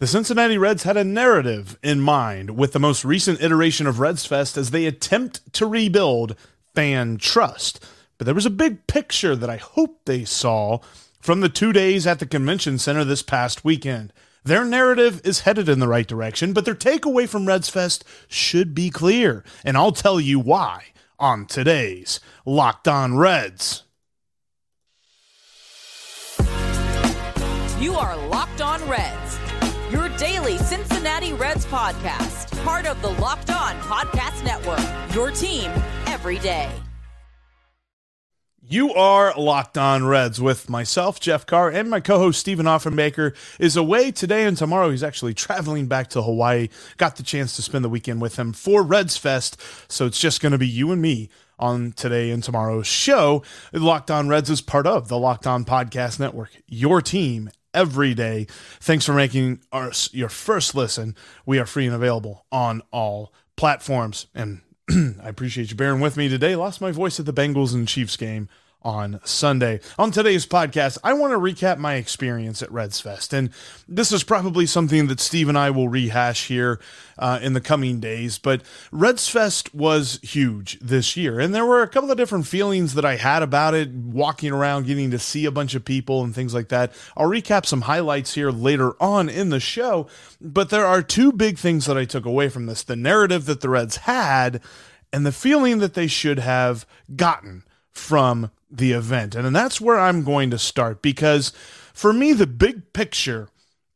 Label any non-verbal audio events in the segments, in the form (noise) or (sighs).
The Cincinnati Reds had a narrative in mind with the most recent iteration of Reds Fest as they attempt to rebuild fan trust. But there was a big picture that I hope they saw from the two days at the convention center this past weekend. Their narrative is headed in the right direction, but their takeaway from Reds Fest should be clear. And I'll tell you why on today's Locked On Reds. You are Locked On Reds daily Cincinnati Reds podcast, part of the Locked On Podcast Network. Your team every day. You are Locked On Reds with myself, Jeff Carr, and my co host, Stephen Offenbaker, is away today and tomorrow. He's actually traveling back to Hawaii. Got the chance to spend the weekend with him for Reds Fest. So it's just going to be you and me on today and tomorrow's show. Locked On Reds is part of the Locked On Podcast Network, your team every day. Thanks for making us your first listen. We are free and available on all platforms. And (clears throat) I appreciate you bearing with me today. Lost my voice at the Bengals and Chiefs game on Sunday. On today's podcast, I want to recap my experience at Reds Fest. And this is probably something that Steve and I will rehash here uh, in the coming days. But Reds Fest was huge this year. And there were a couple of different feelings that I had about it, walking around, getting to see a bunch of people and things like that. I'll recap some highlights here later on in the show. But there are two big things that I took away from this the narrative that the Reds had and the feeling that they should have gotten from the event. And that's where I'm going to start because for me, the big picture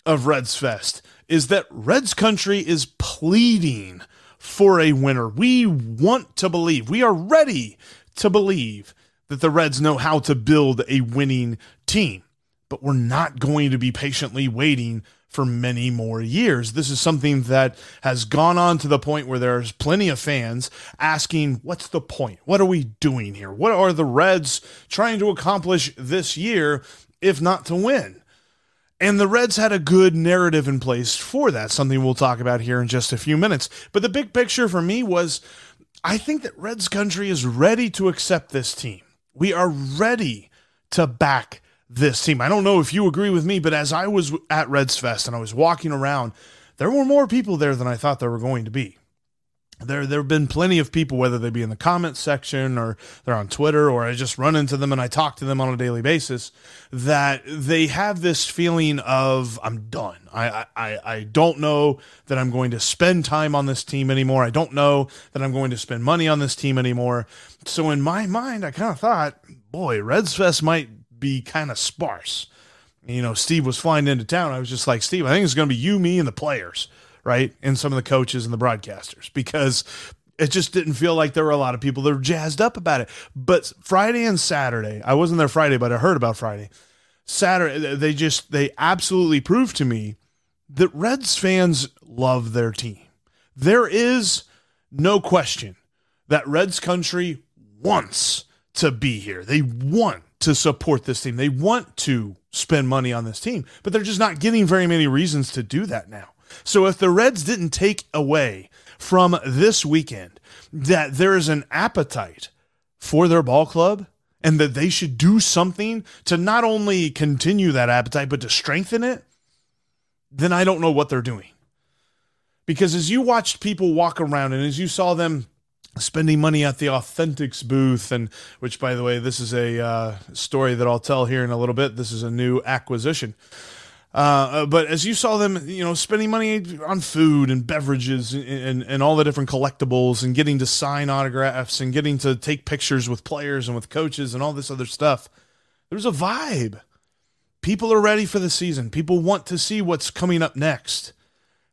of Reds Fest is that Reds Country is pleading for a winner. We want to believe, we are ready to believe that the Reds know how to build a winning team, but we're not going to be patiently waiting for many more years. This is something that has gone on to the point where there's plenty of fans asking, What's the point? What are we doing here? What are the Reds trying to accomplish this year, if not to win? And the Reds had a good narrative in place for that, something we'll talk about here in just a few minutes. But the big picture for me was I think that Reds country is ready to accept this team. We are ready to back this team. I don't know if you agree with me, but as I was at Reds Fest and I was walking around, there were more people there than I thought there were going to be. There, there have been plenty of people, whether they be in the comments section or they're on Twitter, or I just run into them and I talk to them on a daily basis, that they have this feeling of I'm done. I, I, I don't know that I'm going to spend time on this team anymore. I don't know that I'm going to spend money on this team anymore. So in my mind, I kind of thought, boy, Reds Fest might be kind of sparse. You know, Steve was flying into town. I was just like, Steve, I think it's going to be you, me, and the players, right? And some of the coaches and the broadcasters because it just didn't feel like there were a lot of people that were jazzed up about it. But Friday and Saturday, I wasn't there Friday, but I heard about Friday. Saturday, they just, they absolutely proved to me that Reds fans love their team. There is no question that Reds country wants to be here. They want to support this team. They want to spend money on this team, but they're just not getting very many reasons to do that now. So if the Reds didn't take away from this weekend that there is an appetite for their ball club and that they should do something to not only continue that appetite but to strengthen it, then I don't know what they're doing. Because as you watched people walk around and as you saw them spending money at the Authentics booth, and which, by the way, this is a uh, story that I'll tell here in a little bit. This is a new acquisition. Uh, uh, but as you saw them, you know, spending money on food and beverages and, and, and all the different collectibles and getting to sign autographs and getting to take pictures with players and with coaches and all this other stuff, there's a vibe. People are ready for the season. People want to see what's coming up next.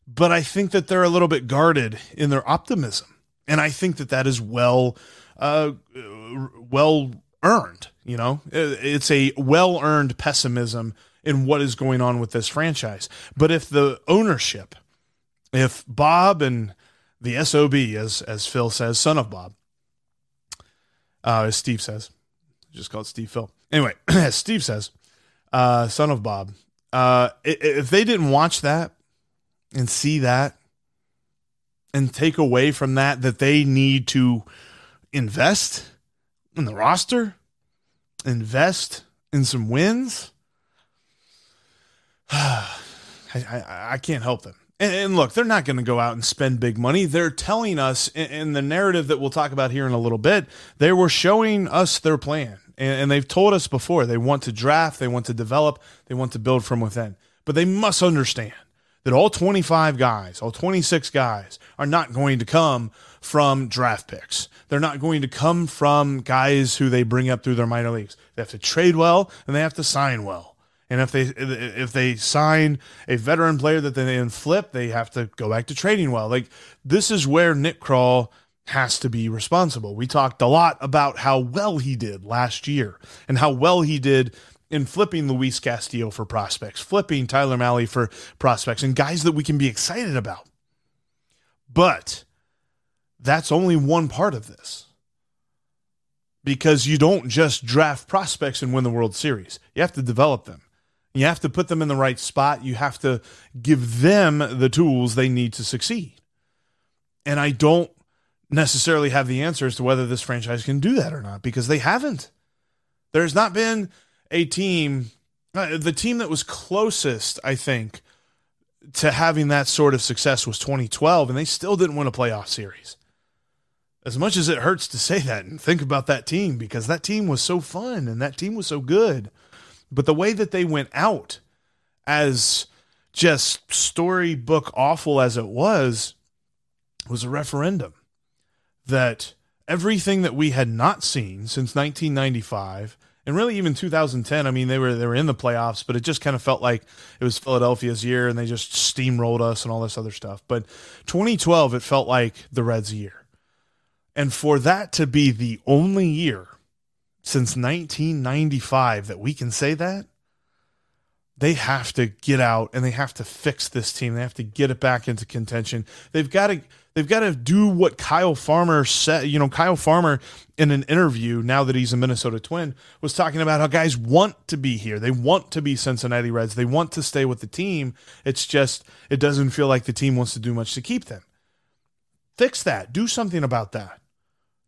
But I think that they're a little bit guarded in their optimism and I think that that is well, uh, well earned. You know, it's a well earned pessimism in what is going on with this franchise. But if the ownership, if Bob and the SOB, as as Phil says, son of Bob, uh, as Steve says, just call it Steve Phil. Anyway, (clears throat) as Steve says, uh, son of Bob, uh, if they didn't watch that and see that and take away from that that they need to invest in the roster, invest in some wins. (sighs) I, I, I can't help them. And, and look, they're not going to go out and spend big money. They're telling us in, in, the narrative that we'll talk about here in a little bit, they were showing us their plan. And, and they've told us before they want to draft, they want to develop, they want to build from within. But they must understand that all 25 guys, all 26 guys are not going to come from draft picks. They're not going to come from guys who they bring up through their minor leagues. They have to trade well and they have to sign well. And if they if they sign a veteran player that they then flip, they have to go back to trading well. Like this is where Nick Krall has to be responsible. We talked a lot about how well he did last year and how well he did in flipping Luis Castillo for prospects, flipping Tyler Mahle for prospects, and guys that we can be excited about. But that's only one part of this. Because you don't just draft prospects and win the World Series. You have to develop them. You have to put them in the right spot. You have to give them the tools they need to succeed. And I don't necessarily have the answer as to whether this franchise can do that or not because they haven't. There's not been a team, uh, the team that was closest, I think, to having that sort of success was 2012, and they still didn't win a playoff series. As much as it hurts to say that and think about that team because that team was so fun and that team was so good. But the way that they went out, as just storybook awful as it was, was a referendum that everything that we had not seen since 1995 and really even 2010 i mean they were they were in the playoffs but it just kind of felt like it was philadelphia's year and they just steamrolled us and all this other stuff but 2012 it felt like the reds year and for that to be the only year since 1995 that we can say that, they have to get out and they have to fix this team. They have to get it back into contention. They've got to they've got to do what Kyle Farmer said. You know, Kyle Farmer in an interview now that he's a Minnesota Twin was talking about how guys want to be here. They want to be Cincinnati Reds. They want to stay with the team. It's just it doesn't feel like the team wants to do much to keep them. Fix that. Do something about that.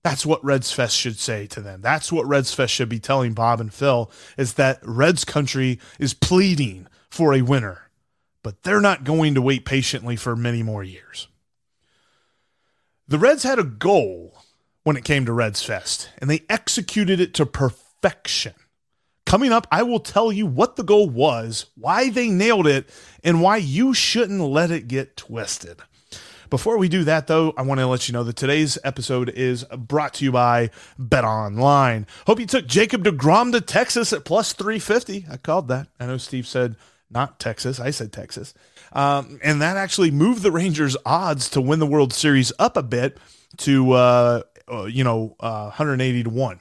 That's what Reds Fest should say to them. That's what Reds Fest should be telling Bob and Phil is that Reds country is pleading for a winner, but they're not going to wait patiently for many more years. The Reds had a goal when it came to Reds Fest, and they executed it to perfection. Coming up, I will tell you what the goal was, why they nailed it, and why you shouldn't let it get twisted. Before we do that, though, I want to let you know that today's episode is brought to you by BetOnline. Hope you took Jacob DeGrom to Texas at plus 350. I called that. I know Steve said not Texas. I said Texas. Um, and that actually moved the Rangers' odds to win the World Series up a bit to, uh, uh, you know, uh, 180 to 1.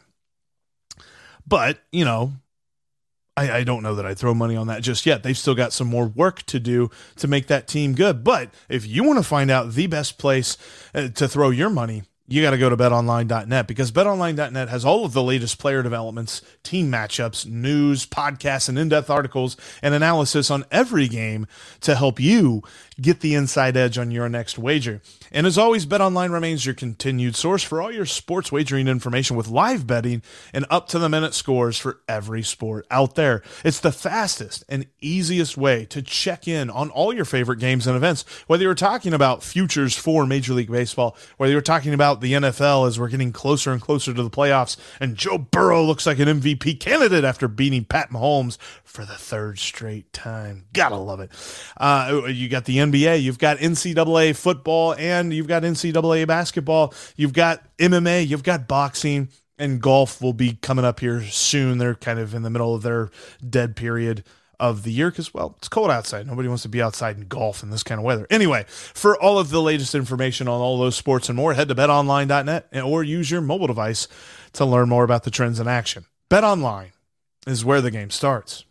But, you know, I, I, don't know that I'd throw money on that just yet. They've still got some more work to do to make that team good. But if you want to find out the best place uh, to throw your money, you got to go to betonline.net because betonline.net has all of the latest player developments, team matchups, news, podcasts, and in depth articles and analysis on every game to help you get the inside edge on your next wager. And as always, BetOnline remains your continued source for all your sports wagering information with live betting and up to the minute scores for every sport out there. It's the fastest and easiest way to check in on all your favorite games and events, whether you're talking about futures for Major League Baseball, whether you're talking about the NFL as we're getting closer and closer to the playoffs, and Joe Burrow looks like an MVP candidate after beating Pat Mahomes for the third straight time. Gotta love it. Uh, you got the NBA, you've got NCAA football, and you've got NCAA basketball, you've got MMA, you've got boxing, and golf will be coming up here soon. They're kind of in the middle of their dead period of the year because, well, it's cold outside. Nobody wants to be outside in golf in this kind of weather. Anyway, for all of the latest information on all those sports and more, head to betonline.net or use your mobile device to learn more about the trends in action. BetOnline is where the game starts.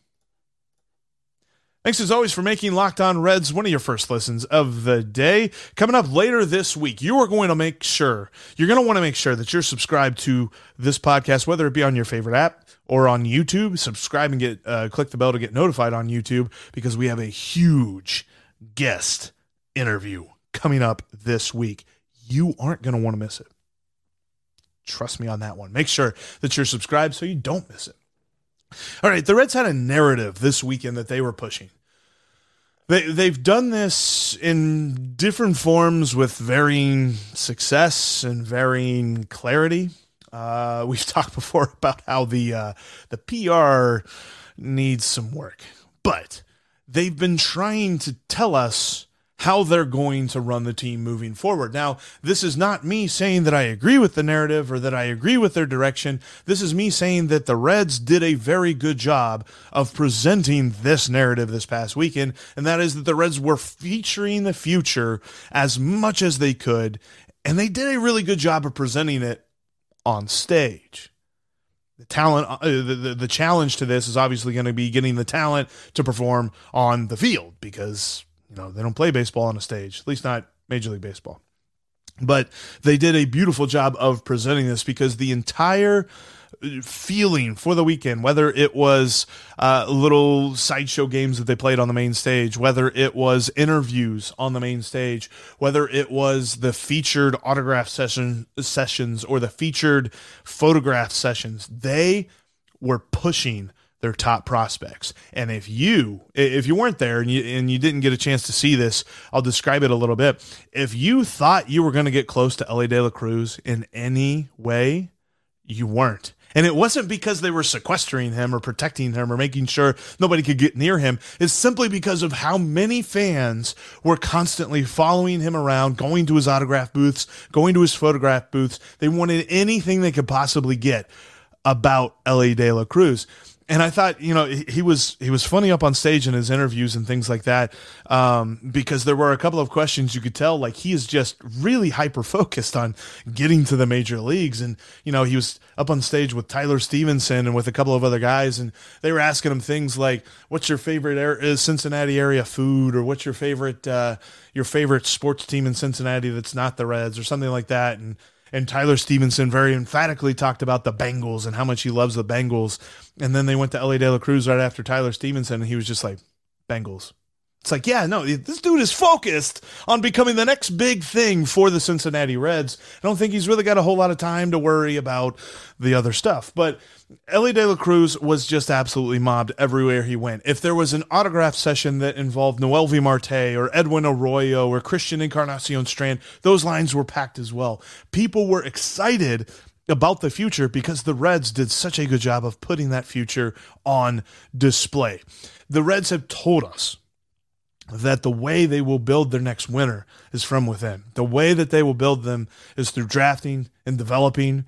Thanks as always for making Locked On Reds one of your first listens of the day. Coming up later this week, you are going to make sure, you're going to want to make sure that you're subscribed to this podcast, whether it be on your favorite app or on YouTube. Subscribe and get, uh, click the bell to get notified on YouTube because we have a huge guest interview coming up this week. You aren't going to want to miss it. Trust me on that one. Make sure that you're subscribed so you don't miss it. All right, the Reds had a narrative this weekend that they were pushing They, they've done this in different forms with varying success and varying clarity. Uh, we've (laughs) talked before about how the uh, the PR needs some work, but they've been trying to tell us how they're going to run the team moving forward. Now, this is not me saying that I agree with the narrative or that I agree with their direction. This is me saying that the Reds did a very good job of presenting this narrative this past weekend, and that is that the Reds were featuring the future as much as they could, and they did a really good job of presenting it on stage. The talent, uh, the, the, the challenge to this is obviously going to be getting the talent to perform on the field because you know, they don't play baseball on a stage, at least not Major League Baseball. But they did a beautiful job of presenting this because the entire feeling for the weekend, whether it was uh, little sideshow games that they played on the main stage, whether it was interviews on the main stage, whether it was the featured autograph session sessions or the featured photograph sessions, they were pushing their top prospects. And if you if you weren't there and you and you didn't get a chance to see this, I'll describe it a little bit. If you thought you were going to get close to Elly De La Cruz in any way, you weren't. And it wasn't because they were sequestering him or protecting him or making sure nobody could get near him. It's simply because of how many fans were constantly following him around, going to his autograph booths, going to his photograph booths. They wanted anything they could possibly get about Elly De La Cruz and I thought, you know, he, was he was funny up on stage in his interviews and things like that, um, because there were a couple of questions you could tell like he is just really hyper focused on getting to the major leagues, and you know he was up on stage with Tyler Stephenson and with a couple of other guys, and they were asking him things like, "What's your favorite area, Cincinnati area food?" or "What's your favorite uh, your favorite sports team in Cincinnati that's not the Reds?" or something like that, and and Tyler Stephenson very emphatically talked about the Bengals and how much he loves the Bengals. And then they went to Elly De La Cruz right after Tyler Stephenson, and he was just like, Bengals. It's like, yeah, no, this dude is focused on becoming the next big thing for the Cincinnati Reds. I don't think he's really got a whole lot of time to worry about the other stuff. But Elly De La Cruz was just absolutely mobbed everywhere he went. If there was an autograph session that involved Noelvi Marte or Edwin Arroyo or Christian Encarnacion Strand, those lines were packed as well. People were excited about the future because the Reds did such a good job of putting that future on display. The Reds have told us that the way they will build their next winner is from within. The way that they will build them is through drafting and developing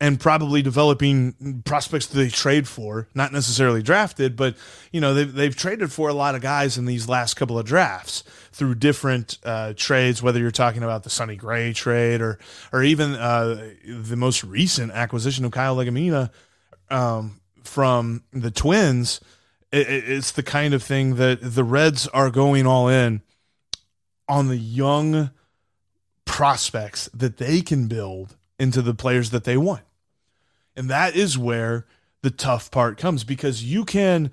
and probably developing prospects that they trade for, not necessarily drafted, but you know they've they've traded for a lot of guys in these last couple of drafts through different uh, trades. Whether you're talking about the Sonny Gray trade or or even uh, the most recent acquisition of Kyle Legumina um, from the Twins, it, it's the kind of thing that the Reds are going all in on the young prospects that they can build into the players that they want. And that is where the tough part comes because you can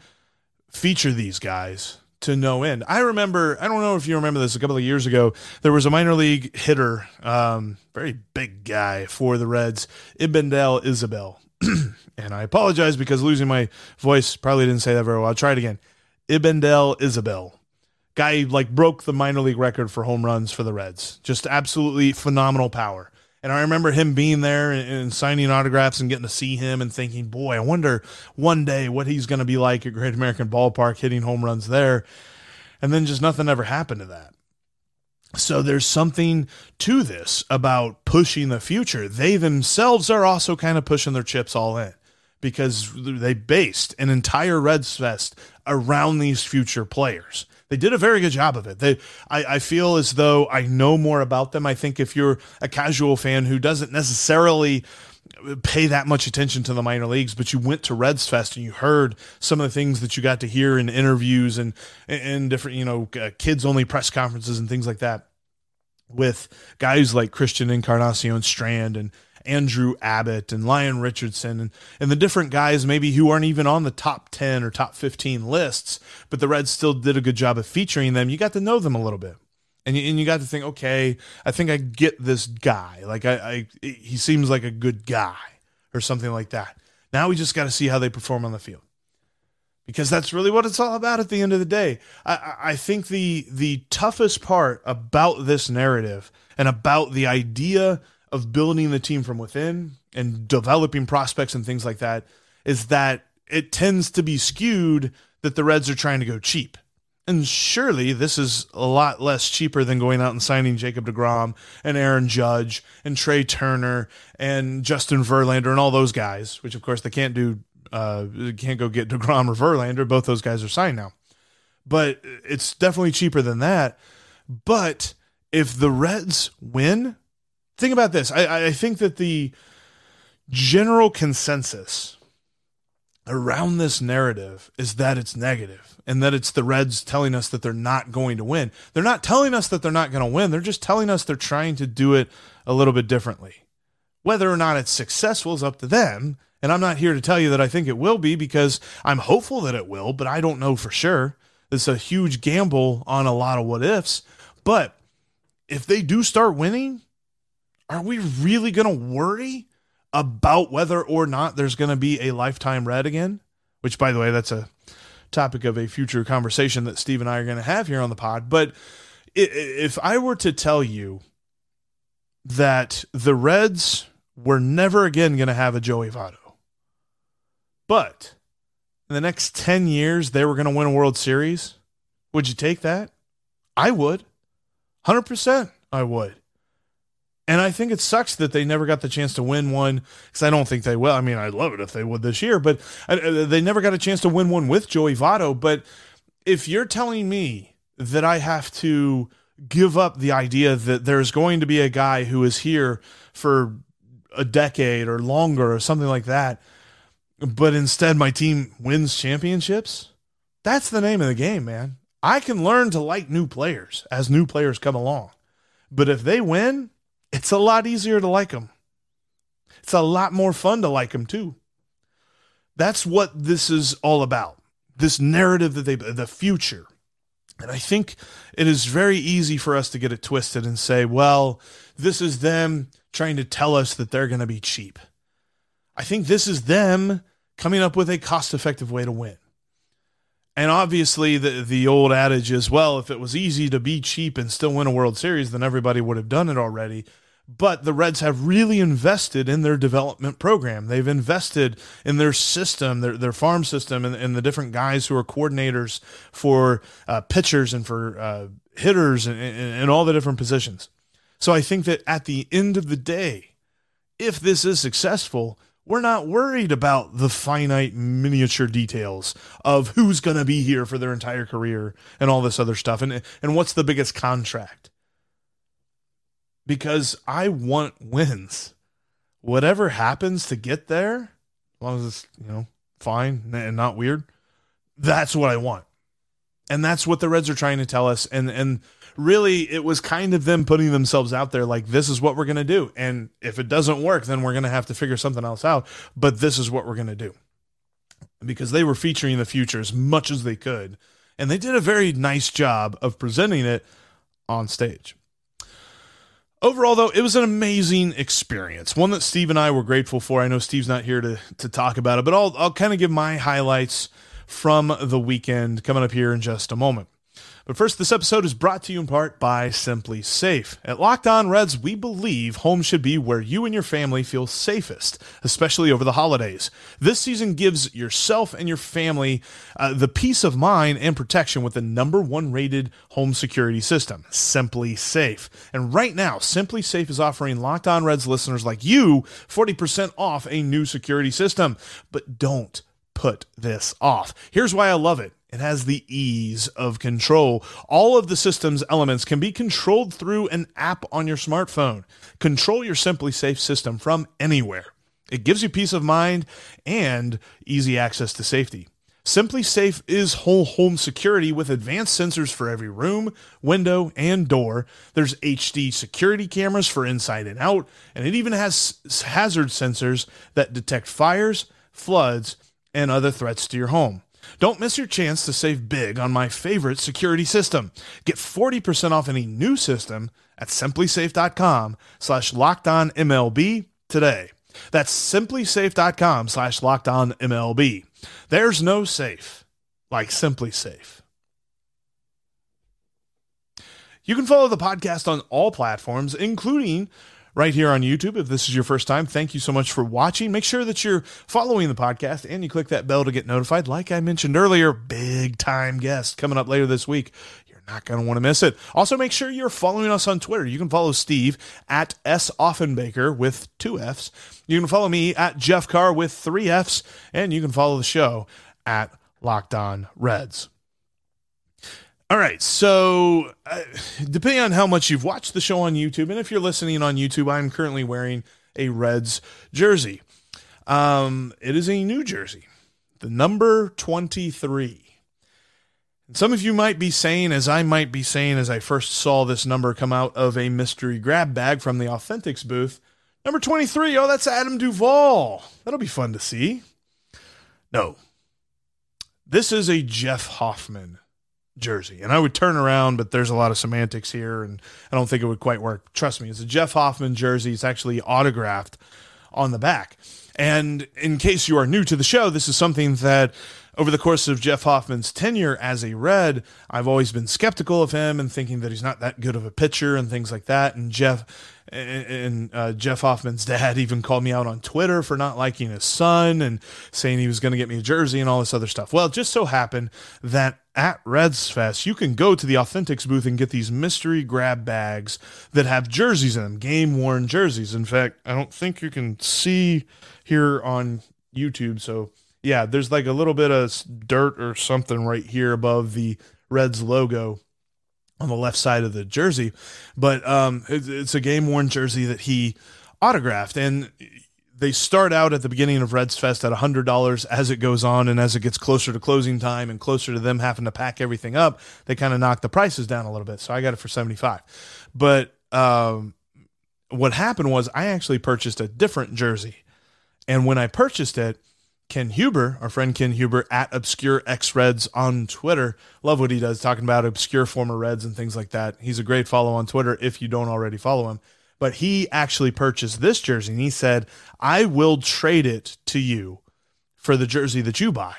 feature these guys to no end. I remember, I don't know if you remember this a couple of years ago, there was a minor league hitter, um, very big guy for the Reds, Ibandel Isabel. (clears throat) and I apologize because losing my voice probably didn't say that very well. I'll try it again. Ibandel Isabel. Guy like broke the minor league record for home runs for the Reds. Just absolutely phenomenal power. And I remember him being there and, and, signing autographs and getting to see him and thinking, boy, I wonder one day what he's going to be like at Great American Ballpark hitting home runs there. And then just nothing ever happened to that. So there's something to this about pushing the future. They themselves are also kind of pushing their chips all in because they based an entire Reds Fest around these future players. They did a very good job of it. They, I, I feel as though I know more about them. I think if you're a casual fan who doesn't necessarily pay that much attention to the minor leagues, but you went to Reds Fest and you heard some of the things that you got to hear in interviews and and different, you know, uh, kids only press conferences and things like that with guys like Christian Encarnacion Strand and Andrew Abbott and Lyon Richardson and, and the different guys maybe who aren't even on the top 10 or top 15 lists, but the Reds still did a good job of featuring them. You got to know them a little bit and you, and you got to think, okay, I think I get this guy. Like I, I he seems like a good guy or something like that. Now we just got to see how they perform on the field. because that's really what it's all about at the end of the day. I, I think the the toughest part about this narrative and about the idea of building the team from within and developing prospects and things like that is that it tends to be skewed that the Reds are trying to go cheap. And surely this is a lot less cheaper than going out and signing Jacob DeGrom and Aaron Judge and Trea Turner and Justin Verlander and all those guys, which of course they can't do, uh, can't go get DeGrom or Verlander. Both those guys are signed now. But it's definitely cheaper than that. But if the Reds win, think about this. I, I think that the general consensus around this narrative is that it's negative and that it's the Reds telling us that they're not going to win. They're not telling us that they're not going to win. They're just telling us they're trying to do it a little bit differently. Whether or not it's successful is up to them. And I'm not here to tell you that I think it will be because I'm hopeful that it will, but I don't know for sure. It's a huge gamble on a lot of what ifs. But if they do start winning, are we really going to worry about whether or not there's going to be a lifetime red again? Which, by the way, that's a topic of a future conversation that Steve and I are going to have here on the pod. But if I were to tell you that the Reds were never again going to have a Joey Votto, but in the next 10 years they were going to win a World Series, would you take that? I would. 100% I would. And I think it sucks that they never got the chance to win one because I don't think they will. I mean, I'd love it if they would this year, but uh, they never got a chance to win one with Joey Votto. But if you're telling me that I have to give up the idea that there's going to be a guy who is here for a decade or longer or something like that, but instead my team wins championships, that's the name of the game, man. I can learn to like new players as new players come along. But if they win, it's a lot easier to like them. It's a lot more fun to like them too. That's what this is all about. This narrative that they, the future. And I think it is very easy for us to get it twisted and say, well, this is them trying to tell us that they're going to be cheap. I think this is them coming up with a cost effective way to win. And obviously, the the old adage is, well, if it was easy to be cheap and still win a World Series, then everybody would have done it already. But the Reds have really invested in their development program. They've invested in their system, their, their farm system, and, and the different guys who are coordinators for uh, pitchers and for uh, hitters and, and, and all the different positions. So I think that at the end of the day, if this is successful, we're not worried about the finite miniature details of who's going to be here for their entire career and all this other stuff and and what's the biggest contract because I want wins. Whatever happens to get there, as long as it's, you know, fine and not weird, that's what I want. And that's what the Reds are trying to tell us. And and really it was kind of them putting themselves out there like this is what we're gonna do. And if it doesn't work, then we're gonna have to figure something else out. But this is what we're gonna do. Because they were featuring the future as much as they could. And they did a very nice job of presenting it on stage. Overall, though, it was an amazing experience. One that Steve and I were grateful for. I know Steve's not here to, to talk about it, but I'll, I'll kind of give my highlights from the weekend coming up here in just a moment. But first, this episode is brought to you in part by SimpliSafe. At Locked On Reds, we believe home should be where you and your family feel safest, especially over the holidays. This season gives yourself and your family uh, the peace of mind and protection with the number one rated home security system, SimpliSafe. And right now, SimpliSafe is offering Locked On Reds listeners like you 40% off a new security system. But don't put this off. Here's why I love it. It has the ease of control. All of the system's elements can be controlled through an app on your smartphone. Control your SimpliSafe system from anywhere. It gives you peace of mind and easy access to safety. SimpliSafe is whole home security with advanced sensors for every room, window, and door. There's HD security cameras for inside and out, and it even has hazard sensors that detect fires, floods, and other threats to your home. Don't miss your chance to save big on my favorite security system. Get 40% off any new system at simplisafe.com slash MLB today. That's simplisafe.com slash MLB. There's no safe like SimpliSafe. You can follow the podcast on all platforms, including right here on YouTube. If this is your first time, thank you so much for watching. Make sure that you're following the podcast and you click that bell to get notified. Like I mentioned earlier, big time guest coming up later this week. You're not going to want to miss it. Also, make sure you're following us on Twitter. You can follow Steve at S. Offenbaker with two F's. You can follow me at Jeff Carr with three F's. And you can follow the show at Locked On Reds. All right. So, uh, depending on how much you've watched the show on YouTube, and if you're listening on YouTube, I'm currently wearing a Reds jersey. Um, it is a new jersey, the number 23. And some of you might be saying, as I might be saying, as I first saw this number come out of a mystery grab bag from the Authentics booth, number 23. Oh, that's Adam Duvall. That'll be fun to see. No, this is a Jeff Hoffman jersey. And I would turn around, but there's a lot of semantics here, and I don't think it would quite work. Trust me, it's a Jeff Hoffman jersey. It's actually autographed on the back. And in case you are new to the show, this is something that over the course of Jeff Hoffman's tenure as a Red, I've always been skeptical of him and thinking that he's not that good of a pitcher and things like that. And Jeff and uh, Jeff Hoffman's dad (laughs) even called me out on Twitter for not liking his son and saying he was going to get me a jersey and all this other stuff. Well, it just so happened that at Reds Fest, you can go to the Authentics booth and get these mystery grab bags that have jerseys in them, game worn jerseys. In fact, I don't think you can see here on YouTube. So, yeah, there's like a little bit of dirt or something right here above the Reds logo on the left side of the jersey, but um, it's a game worn jersey that he autographed, and they start out at the beginning of Reds Fest at hundred dollars. As it goes on, and as it gets closer to closing time and closer to them having to pack everything up, they kind of knock the prices down a little bit. So I got it for seventy five, but um, what happened was I actually purchased a different jersey, and when I purchased it Ken Huber, our friend Ken Huber at Obscure X Reds on Twitter. Love what he does, talking about obscure former Reds and things like that. He's a great follow on Twitter if you don't already follow him. But he actually purchased this jersey and he said, I will trade it to you for the jersey that you buy.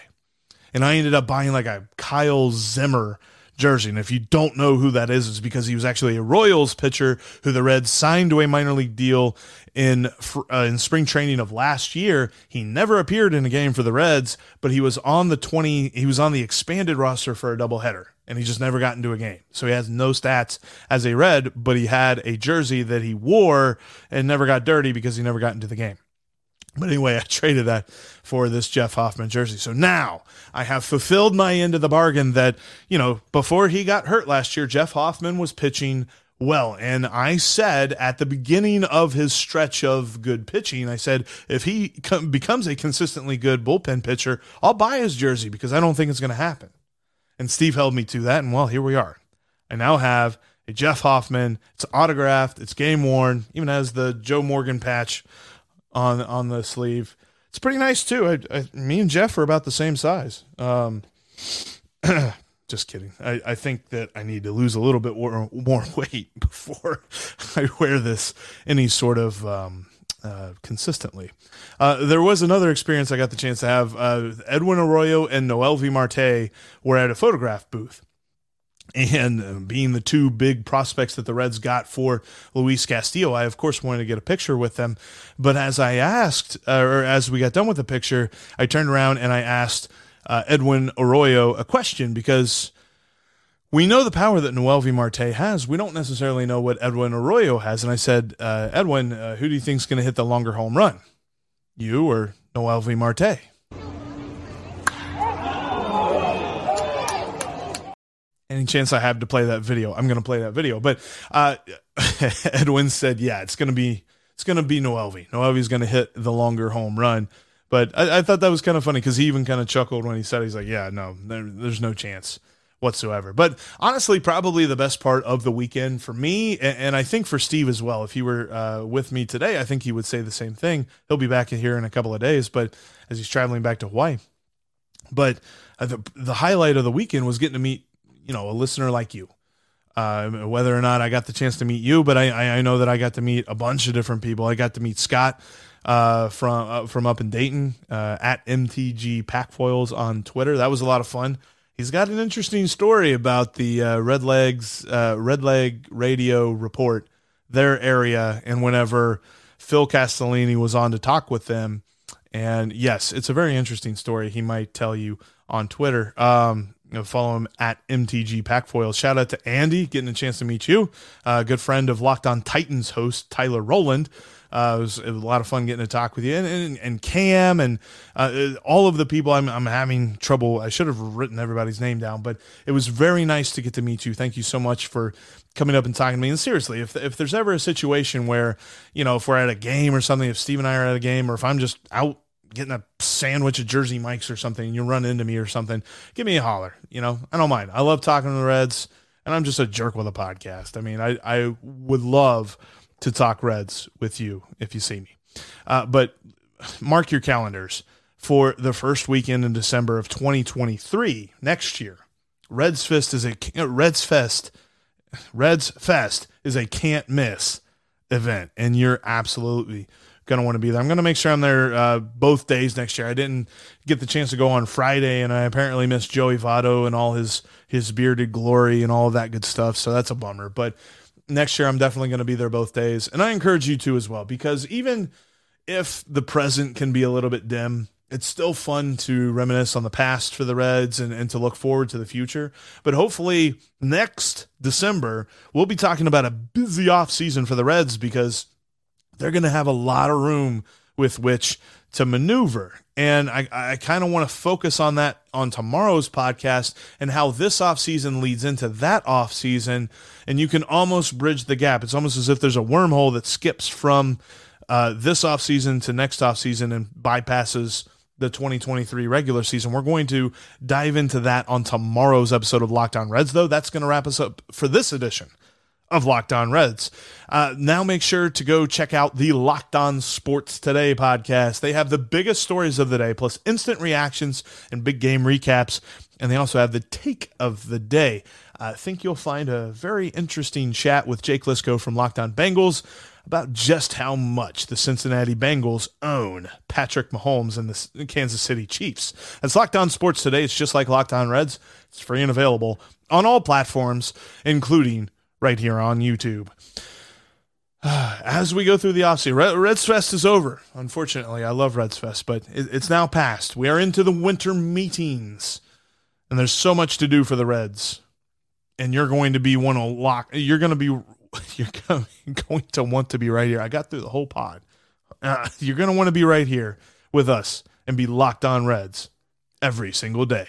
And I ended up buying like a Kyle Zimmer jersey. And if you don't know who that is, it's because he was actually a Royals pitcher who the Reds signed to a minor league deal in uh, in spring training of last year. He never appeared in a game for the Reds, but he was on the 20 he was on the expanded roster for a doubleheader and he just never got into a game. So he has no stats as a Red, but he had a jersey that he wore and never got dirty because he never got into the game. But anyway, I (laughs) traded that for this Jeff Hoffman jersey. So now I have fulfilled my end of the bargain that, you know, before he got hurt last year, Jeff Hoffman was pitching well. And I said at the beginning of his stretch of good pitching, I said, if he com- becomes a consistently good bullpen pitcher, I'll buy his jersey because I don't think it's going to happen. And Steve held me to that. And well, here we are. I now have a Jeff Hoffman. It's autographed, it's game worn, even has the Joe Morgan patch on on the sleeve. It's pretty nice too. I, I, me and Jeff are about the same size. Um, (clears throat) just kidding. I, I think that I need to lose a little bit more, more (laughs) weight before (laughs) I wear this any sort of um, uh, consistently. Uh, there was another experience I got the chance to have. Uh, Edwin Arroyo and Noelvi Marte were at a photograph booth and uh, being the two big prospects that the Reds got for Luis Castillo, I of course wanted to get a picture with them. But as I asked, uh, or as we got done with the picture, I turned around and I asked uh, Edwin Arroyo a question because we know the power that Noelvi Marte has. We don't necessarily know what Edwin Arroyo has. And I said, uh, Edwin, uh, who do you think is going to hit the longer home run? You or Noelvi Marte? any chance I have to play that video, I'm going to play that video. But uh, (laughs) Edwin said, yeah, it's going to be it's going to be Noelvi. Noelvi's going to hit the longer home run. But I, I thought that was kind of funny because he even kind of chuckled when he said, he's like, yeah, no, there, there's no chance whatsoever. But honestly, probably the best part of the weekend for me, and, I think for Steve as well. If he were uh, with me today, I think he would say the same thing. He'll be back here in a couple of days, but as he's traveling back to Hawaii. But uh, the, the highlight of the weekend was getting to meet you know a listener like you. Uh, whether or not I got the chance to meet you, but I, I know that I got to meet a bunch of different people. I got to meet Scott uh, from uh, from up in Dayton uh, at MTG Packfoils on Twitter. That was a lot of fun. He's got an interesting story about the uh, Red Legs uh, Red Leg Radio report, their area, and whenever Phil Castellini was on to talk with them. And yes, it's a very interesting story. He might tell you on Twitter. Um, you know, follow him at MTG Packfoil. Shout out to Andy, getting a chance to meet you. Uh, good friend of Locked On Titans host Tyler Rowland. Uh, it, was, it, was, a lot of fun getting to talk with you and, and, and Cam and uh, all of the people. I'm, I'm having trouble. I should have written everybody's name down, but it was very nice to get to meet you. Thank you so much for coming up and talking to me. And seriously, if, if there's ever a situation where, you know, if we're at a game or something, if Steve and I are at a game, or if I'm just out getting a sandwich at Jersey Mike's or something, you run into me or something, give me a holler. You know, I don't mind. I love talking to the Reds, and I'm just a jerk with a podcast. I mean, I, I would love to talk Reds with you if you see me. Uh, but mark your calendars for the first weekend in December of 2023 next year. Reds Fest is a Reds Fest. Reds Fest is a can't miss event, and you're absolutely going to want to be there. I'm going to make sure I'm there uh, both days next year. I didn't get the chance to go on Friday, and I apparently missed Joey Votto and all his his bearded glory and all of that good stuff. So that's a bummer. But next year I'm definitely going to be there both days. And I encourage you to as well, because even if the present can be a little bit dim, it's still fun to reminisce on the past for the Reds and, and to look forward to the future. But hopefully next December, we'll be talking about a busy off season for the Reds because they're going to have a lot of room with which to maneuver. And I, I kind of want to focus on that on tomorrow's podcast and how this offseason leads into that offseason. And you can almost bridge the gap. It's almost as if there's a wormhole that skips from uh, this offseason to next offseason and bypasses the 2023 regular season. We're going to dive into that on tomorrow's episode of Locked On Reds, though. That's going to wrap us up for this edition of Locked On Reds. Uh, now make sure to go check out the Locked On Sports Today podcast. They have the biggest stories of the day, plus instant reactions and big game recaps. And they also have the take of the day. I think you'll find a very interesting chat with Jake Liscow from Locked On Bengals about just how much the Cincinnati Bengals own Patrick Mahomes and the Kansas City Chiefs. That's Locked On Sports Today. It's just like Locked On Reds. It's free and available on all platforms, including right here on YouTube. (sighs) As we go through the offseason, Reds Fest is over. Unfortunately, I love Reds Fest, but it's now past. We are into the winter meetings, and there's so much to do for the Reds. And you're going to be one to lock. You're going to be (laughs) you're (laughs) going to want to be right here. I got through the whole pod. Uh, you're going to want to be right here with us and be locked on Reds every single day.